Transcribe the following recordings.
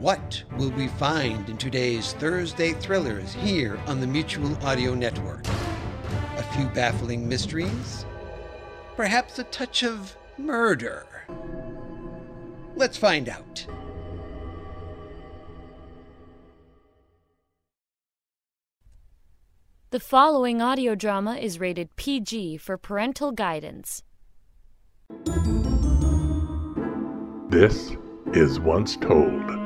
What will we find in today's Thursday thrillers here on the Mutual Audio Network? A few baffling mysteries? Perhaps a touch of murder? Let's find out. The following audio drama is rated PG for parental guidance. This is Once Told.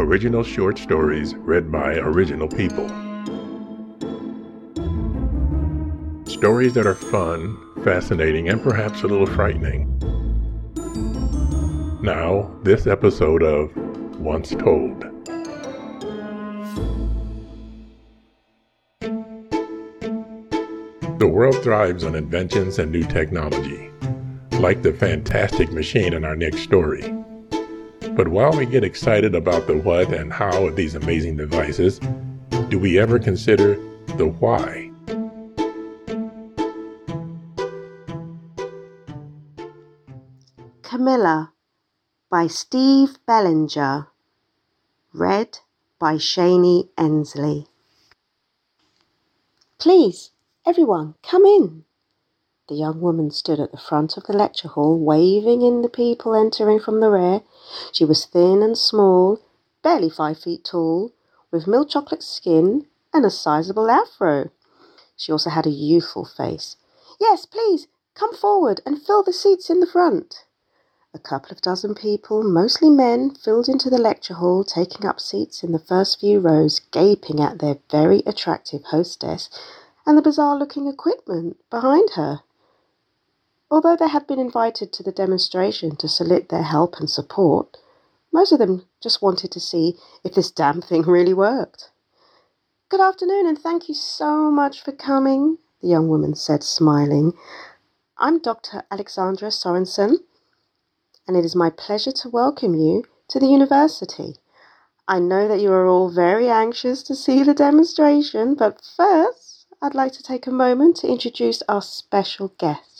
Original short stories read by original people. Stories that are fun, fascinating, and perhaps a little frightening. Now, this episode of Once Told. The world thrives on inventions and new technology, like the fantastic machine in our next story. But while we get excited about the what and how of these amazing devices, do we ever consider the why? Camilla by Steve Bellinger. Read by Shani Ensley. Please, everyone, come in. The young woman stood at the front of the lecture hall, waving in the people entering from the rear. She was thin and small, barely five feet tall, with milk chocolate skin and a sizable afro. She also had a youthful face. Yes, please, come forward and fill the seats in the front. A couple of dozen people, mostly men, filled into the lecture hall, taking up seats in the first few rows, gaping at their very attractive hostess and the bizarre looking equipment behind her. Although they had been invited to the demonstration to solicit their help and support, most of them just wanted to see if this damn thing really worked. Good afternoon, and thank you so much for coming, the young woman said, smiling. I'm Dr. Alexandra Sorensen, and it is my pleasure to welcome you to the university. I know that you are all very anxious to see the demonstration, but first, I'd like to take a moment to introduce our special guest.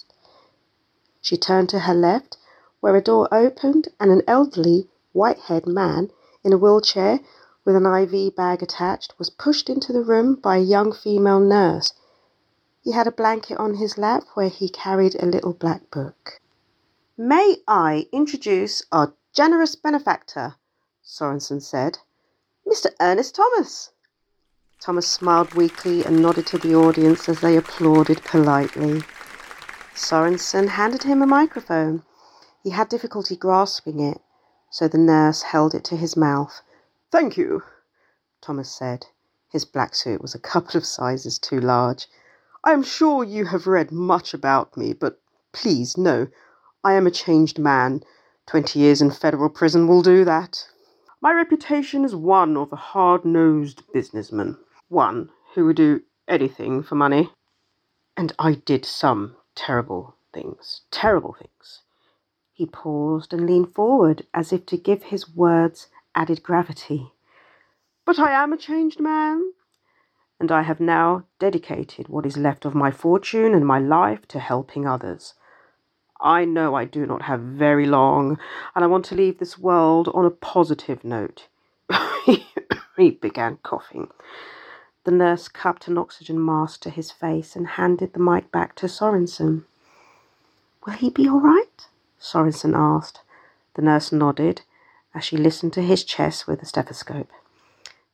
She turned to her left, where a door opened and an elderly, white haired man in a wheelchair with an IV bag attached was pushed into the room by a young female nurse. He had a blanket on his lap where he carried a little black book. May I introduce our generous benefactor, Sorensen said, Mr. Ernest Thomas. Thomas smiled weakly and nodded to the audience as they applauded politely. Sorensen handed him a microphone. He had difficulty grasping it, so the nurse held it to his mouth. Thank you, Thomas said. His black suit was a couple of sizes too large. I am sure you have read much about me, but please know I am a changed man. Twenty years in federal prison will do that. My reputation is one of a hard nosed businessman, one who would do anything for money. And I did some terrible things, terrible things. He paused and leaned forward as if to give his words added gravity. But I am a changed man, and I have now dedicated what is left of my fortune and my life to helping others. I know I do not have very long, and I want to leave this world on a positive note. he began coughing. The nurse cupped an oxygen mask to his face and handed the mic back to Sorensen. Will he be all right? Sorensen asked. The nurse nodded as she listened to his chest with a stethoscope.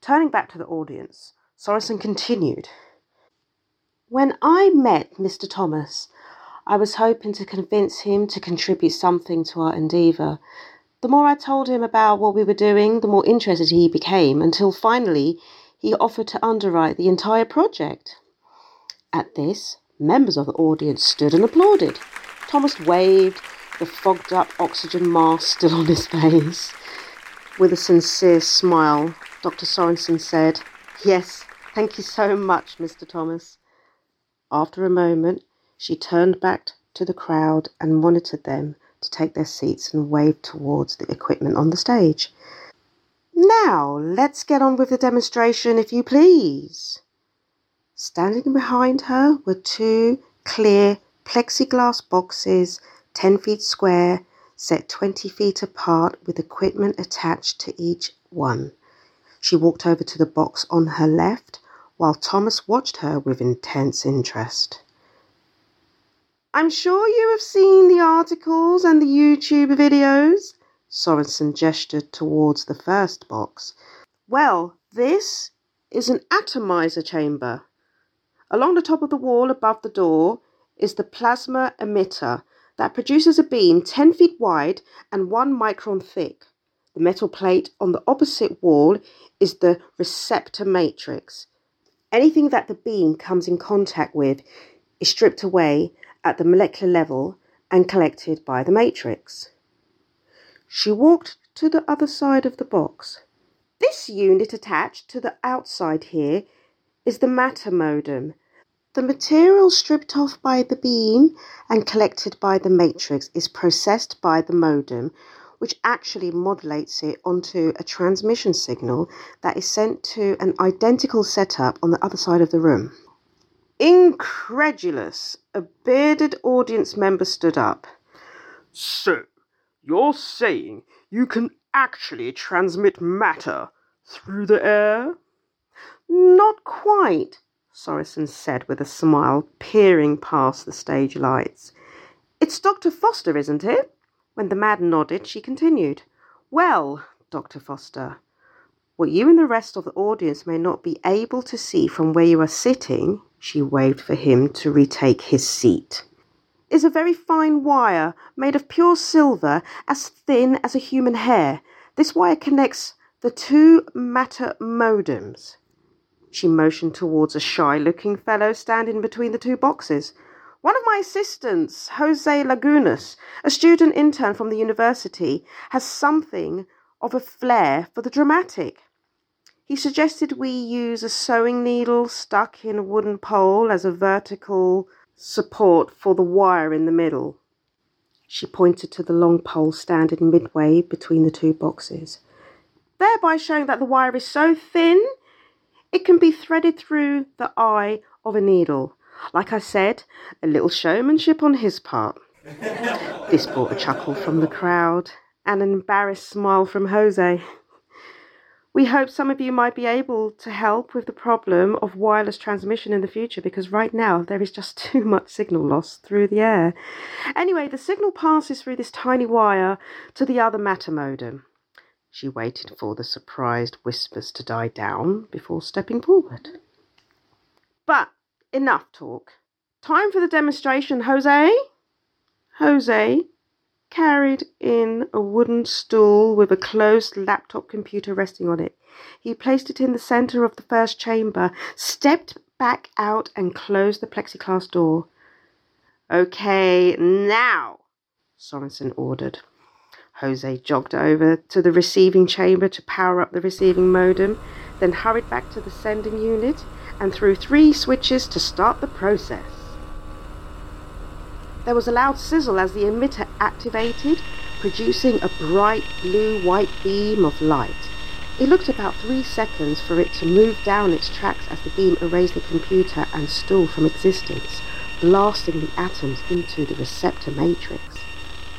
Turning back to the audience, Sorensen continued. When I met Mr. Thomas, I was hoping to convince him to contribute something to our endeavour. The more I told him about what we were doing, the more interested he became, until finally he offered to underwrite the entire project. At this, members of the audience stood and applauded. Thomas waved, the fogged up oxygen mask still on his face. With a sincere smile, Dr. Sorensen said, Yes, thank you so much, Mr. Thomas. After a moment, she turned back to the crowd and monitored them to take their seats and waved towards the equipment on the stage. Now, let's get on with the demonstration, if you please. Standing behind her were two clear plexiglass boxes, 10 feet square, set 20 feet apart with equipment attached to each one. She walked over to the box on her left while Thomas watched her with intense interest. I'm sure you have seen the articles and the YouTube videos. Sorensen gestured towards the first box. Well, this is an atomizer chamber. Along the top of the wall above the door is the plasma emitter that produces a beam 10 feet wide and 1 micron thick. The metal plate on the opposite wall is the receptor matrix. Anything that the beam comes in contact with is stripped away at the molecular level and collected by the matrix. She walked to the other side of the box. This unit attached to the outside here is the matter modem. The material stripped off by the beam and collected by the matrix is processed by the modem, which actually modulates it onto a transmission signal that is sent to an identical setup on the other side of the room. Incredulous, a bearded audience member stood up. So, you're saying you can actually transmit matter through the air? Not quite, Sorensen said with a smile, peering past the stage lights. It's Dr. Foster, isn't it? When the man nodded, she continued. Well, Dr. Foster, what you and the rest of the audience may not be able to see from where you are sitting, she waved for him to retake his seat is a very fine wire made of pure silver as thin as a human hair. This wire connects the two matter modems. She motioned towards a shy looking fellow standing between the two boxes. One of my assistants, Jose Lagunas, a student intern from the university, has something of a flair for the dramatic. He suggested we use a sewing needle stuck in a wooden pole as a vertical support for the wire in the middle. She pointed to the long pole standing midway between the two boxes, thereby showing that the wire is so thin it can be threaded through the eye of a needle. Like I said, a little showmanship on his part. this brought a chuckle from the crowd and an embarrassed smile from Jose. We hope some of you might be able to help with the problem of wireless transmission in the future because right now there is just too much signal loss through the air. Anyway, the signal passes through this tiny wire to the other matter modem. She waited for the surprised whispers to die down before stepping forward. But enough talk. Time for the demonstration, Jose. Jose carried in a wooden stool with a closed laptop computer resting on it. He placed it in the center of the first chamber, stepped back out, and closed the plexiglass door. Okay, now, Sorensen ordered. Jose jogged over to the receiving chamber to power up the receiving modem, then hurried back to the sending unit and threw three switches to start the process. There was a loud sizzle as the emitter activated, producing a bright blue-white beam of light. It looked about three seconds for it to move down its tracks as the beam erased the computer and stool from existence, blasting the atoms into the receptor matrix.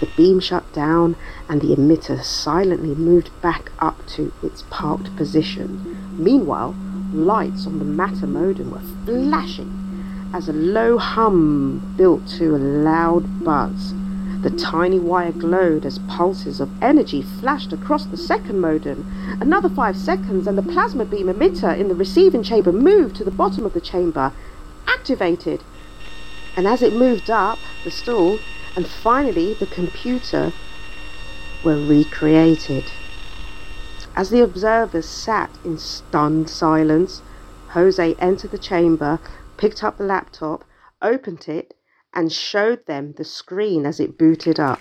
The beam shut down and the emitter silently moved back up to its parked position. Meanwhile, lights on the matter modem were flashing as a low hum built to a loud buzz. The tiny wire glowed as pulses of energy flashed across the second modem. Another five seconds, and the plasma beam emitter in the receiving chamber moved to the bottom of the chamber, activated. And as it moved up the stool, and finally the computer, were recreated. As the observers sat in stunned silence, Jose entered the chamber picked up the laptop, opened it, and showed them the screen as it booted up.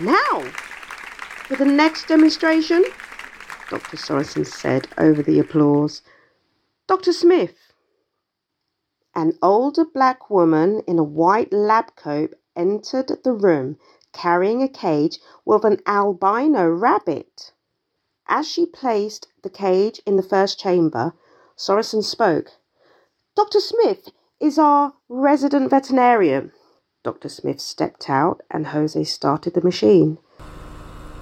Now, for the next demonstration, Dr. Sorensen said over the applause. Dr. Smith. An older black woman in a white lab coat entered the room carrying a cage with an albino rabbit. As she placed the cage in the first chamber, Sorensen spoke. Dr. Smith is our resident veterinarian. Dr. Smith stepped out and Jose started the machine.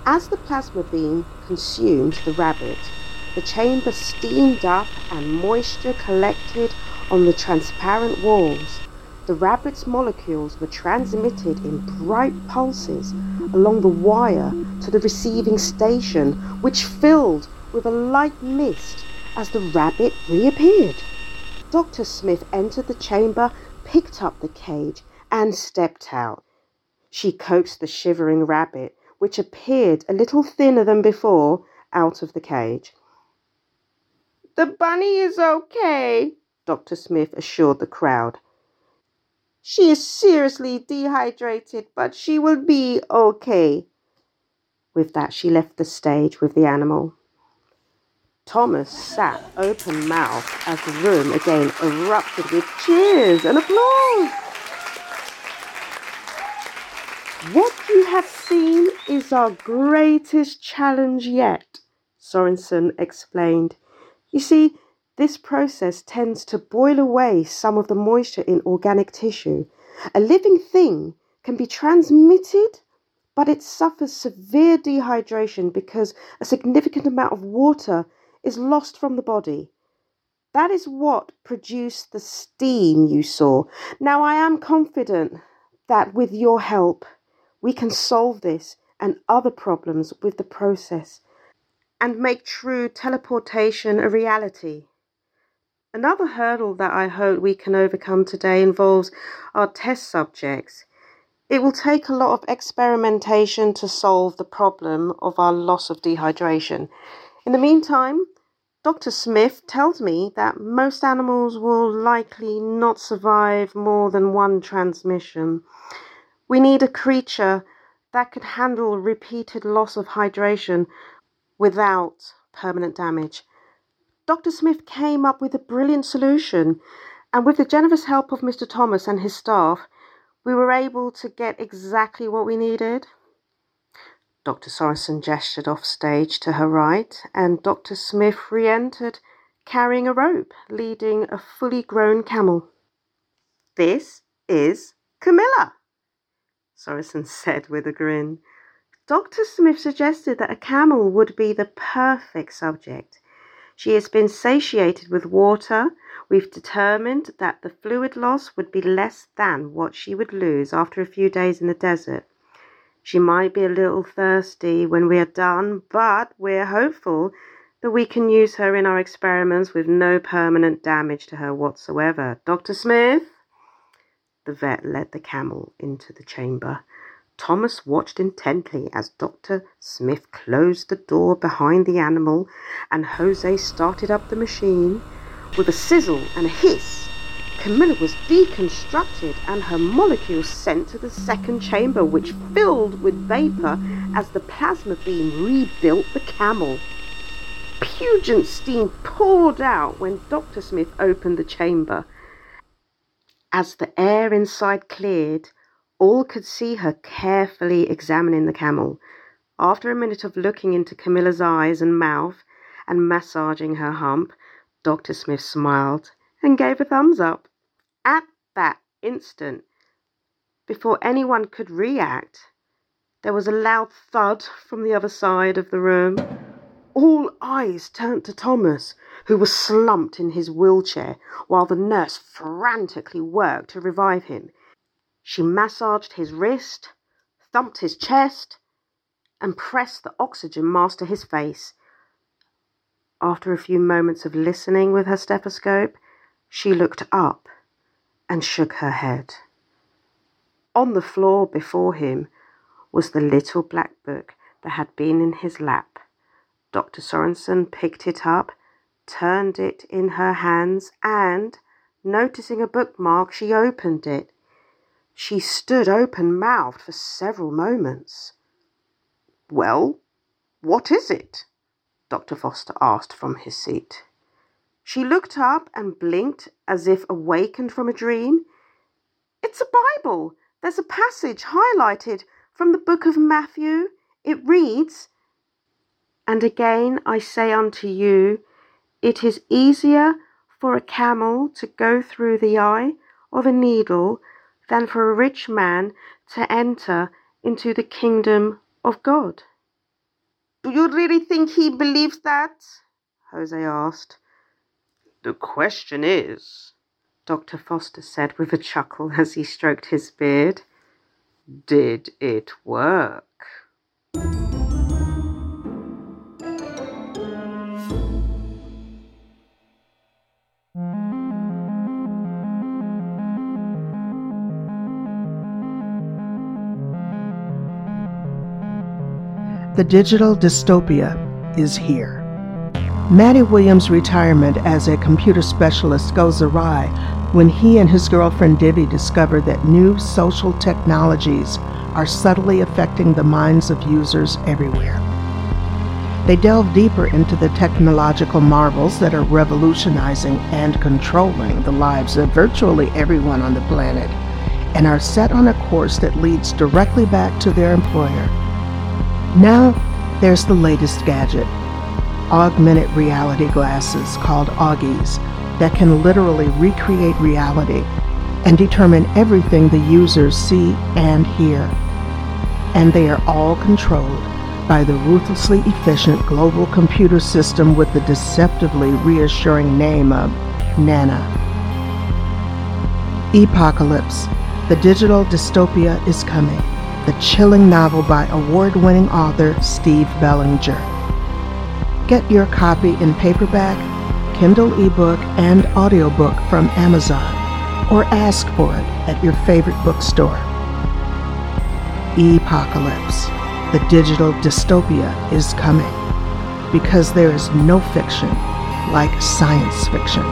As the plasma beam consumed the rabbit, the chamber steamed up and moisture collected on the transparent walls. The rabbit's molecules were transmitted in bright pulses along the wire to the receiving station, which filled with a light mist as the rabbit reappeared. Dr. Smith entered the chamber, picked up the cage, and stepped out. She coaxed the shivering rabbit, which appeared a little thinner than before, out of the cage. The bunny is okay, Dr. Smith assured the crowd. She is seriously dehydrated, but she will be okay. With that, she left the stage with the animal. Thomas sat open mouthed as the room again erupted with cheers and applause. What you have seen is our greatest challenge yet, Sorensen explained. You see, this process tends to boil away some of the moisture in organic tissue. A living thing can be transmitted, but it suffers severe dehydration because a significant amount of water is lost from the body. That is what produced the steam you saw. Now, I am confident that with your help, we can solve this and other problems with the process and make true teleportation a reality. Another hurdle that I hope we can overcome today involves our test subjects. It will take a lot of experimentation to solve the problem of our loss of dehydration. In the meantime, Dr. Smith tells me that most animals will likely not survive more than one transmission. We need a creature that could handle repeated loss of hydration without permanent damage. Dr. Smith came up with a brilliant solution, and with the generous help of Mr. Thomas and his staff, we were able to get exactly what we needed. Dr. Sorensen gestured off stage to her right, and Dr. Smith re entered carrying a rope leading a fully grown camel. This is Camilla, Sorensen said with a grin. Dr. Smith suggested that a camel would be the perfect subject. She has been satiated with water. We've determined that the fluid loss would be less than what she would lose after a few days in the desert. She might be a little thirsty when we are done, but we're hopeful that we can use her in our experiments with no permanent damage to her whatsoever. Dr. Smith? The vet led the camel into the chamber. Thomas watched intently as Dr. Smith closed the door behind the animal and Jose started up the machine. With a sizzle and a hiss, Camilla was deconstructed and her molecules sent to the second chamber, which filled with vapor as the plasma beam rebuilt the camel. Pungent steam poured out when Dr. Smith opened the chamber. As the air inside cleared, all could see her carefully examining the camel. After a minute of looking into Camilla's eyes and mouth and massaging her hump, Dr. Smith smiled and gave a thumbs up. At that instant, before anyone could react, there was a loud thud from the other side of the room. All eyes turned to Thomas, who was slumped in his wheelchair while the nurse frantically worked to revive him. She massaged his wrist, thumped his chest, and pressed the oxygen mask to his face. After a few moments of listening with her stethoscope, she looked up and shook her head. On the floor before him was the little black book that had been in his lap. Dr. Sorensen picked it up, turned it in her hands, and, noticing a bookmark, she opened it. She stood open mouthed for several moments. Well, what is it? Dr. Foster asked from his seat. She looked up and blinked as if awakened from a dream. It's a Bible. There's a passage highlighted from the book of Matthew. It reads, And again I say unto you, it is easier for a camel to go through the eye of a needle than for a rich man to enter into the kingdom of God. Do you really think he believes that? Jose asked. The question is, Dr. Foster said with a chuckle as he stroked his beard, did it work? The digital dystopia is here. Maddie Williams' retirement as a computer specialist goes awry when he and his girlfriend Divi discover that new social technologies are subtly affecting the minds of users everywhere. They delve deeper into the technological marvels that are revolutionizing and controlling the lives of virtually everyone on the planet and are set on a course that leads directly back to their employer. Now, there's the latest gadget augmented reality glasses called Augies that can literally recreate reality and determine everything the users see and hear. And they are all controlled by the ruthlessly efficient global computer system with the deceptively reassuring name of Nana. Epocalypse, the digital dystopia is coming the chilling novel by award winning author Steve Bellinger. Get your copy in paperback, Kindle ebook, and audiobook from Amazon, or ask for it at your favorite bookstore. Epocalypse, the digital dystopia, is coming because there is no fiction like science fiction.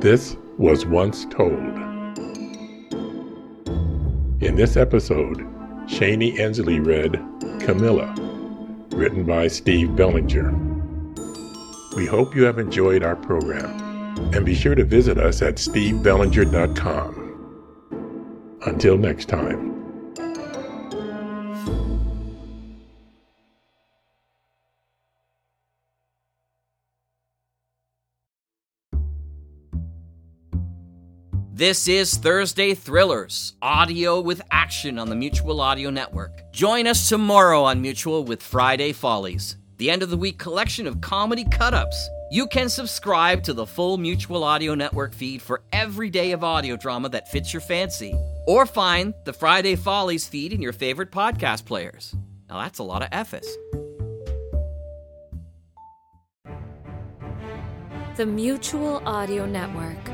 This was once told. In this episode, Shani Ensley read Camilla, written by Steve Bellinger. We hope you have enjoyed our program, and be sure to visit us at stevebellinger.com. Until next time. This is Thursday Thrillers, audio with action on the Mutual Audio Network. Join us tomorrow on Mutual with Friday Follies, the end of the week collection of comedy cut ups. You can subscribe to the full Mutual Audio Network feed for every day of audio drama that fits your fancy, or find the Friday Follies feed in your favorite podcast players. Now that's a lot of F's. The Mutual Audio Network.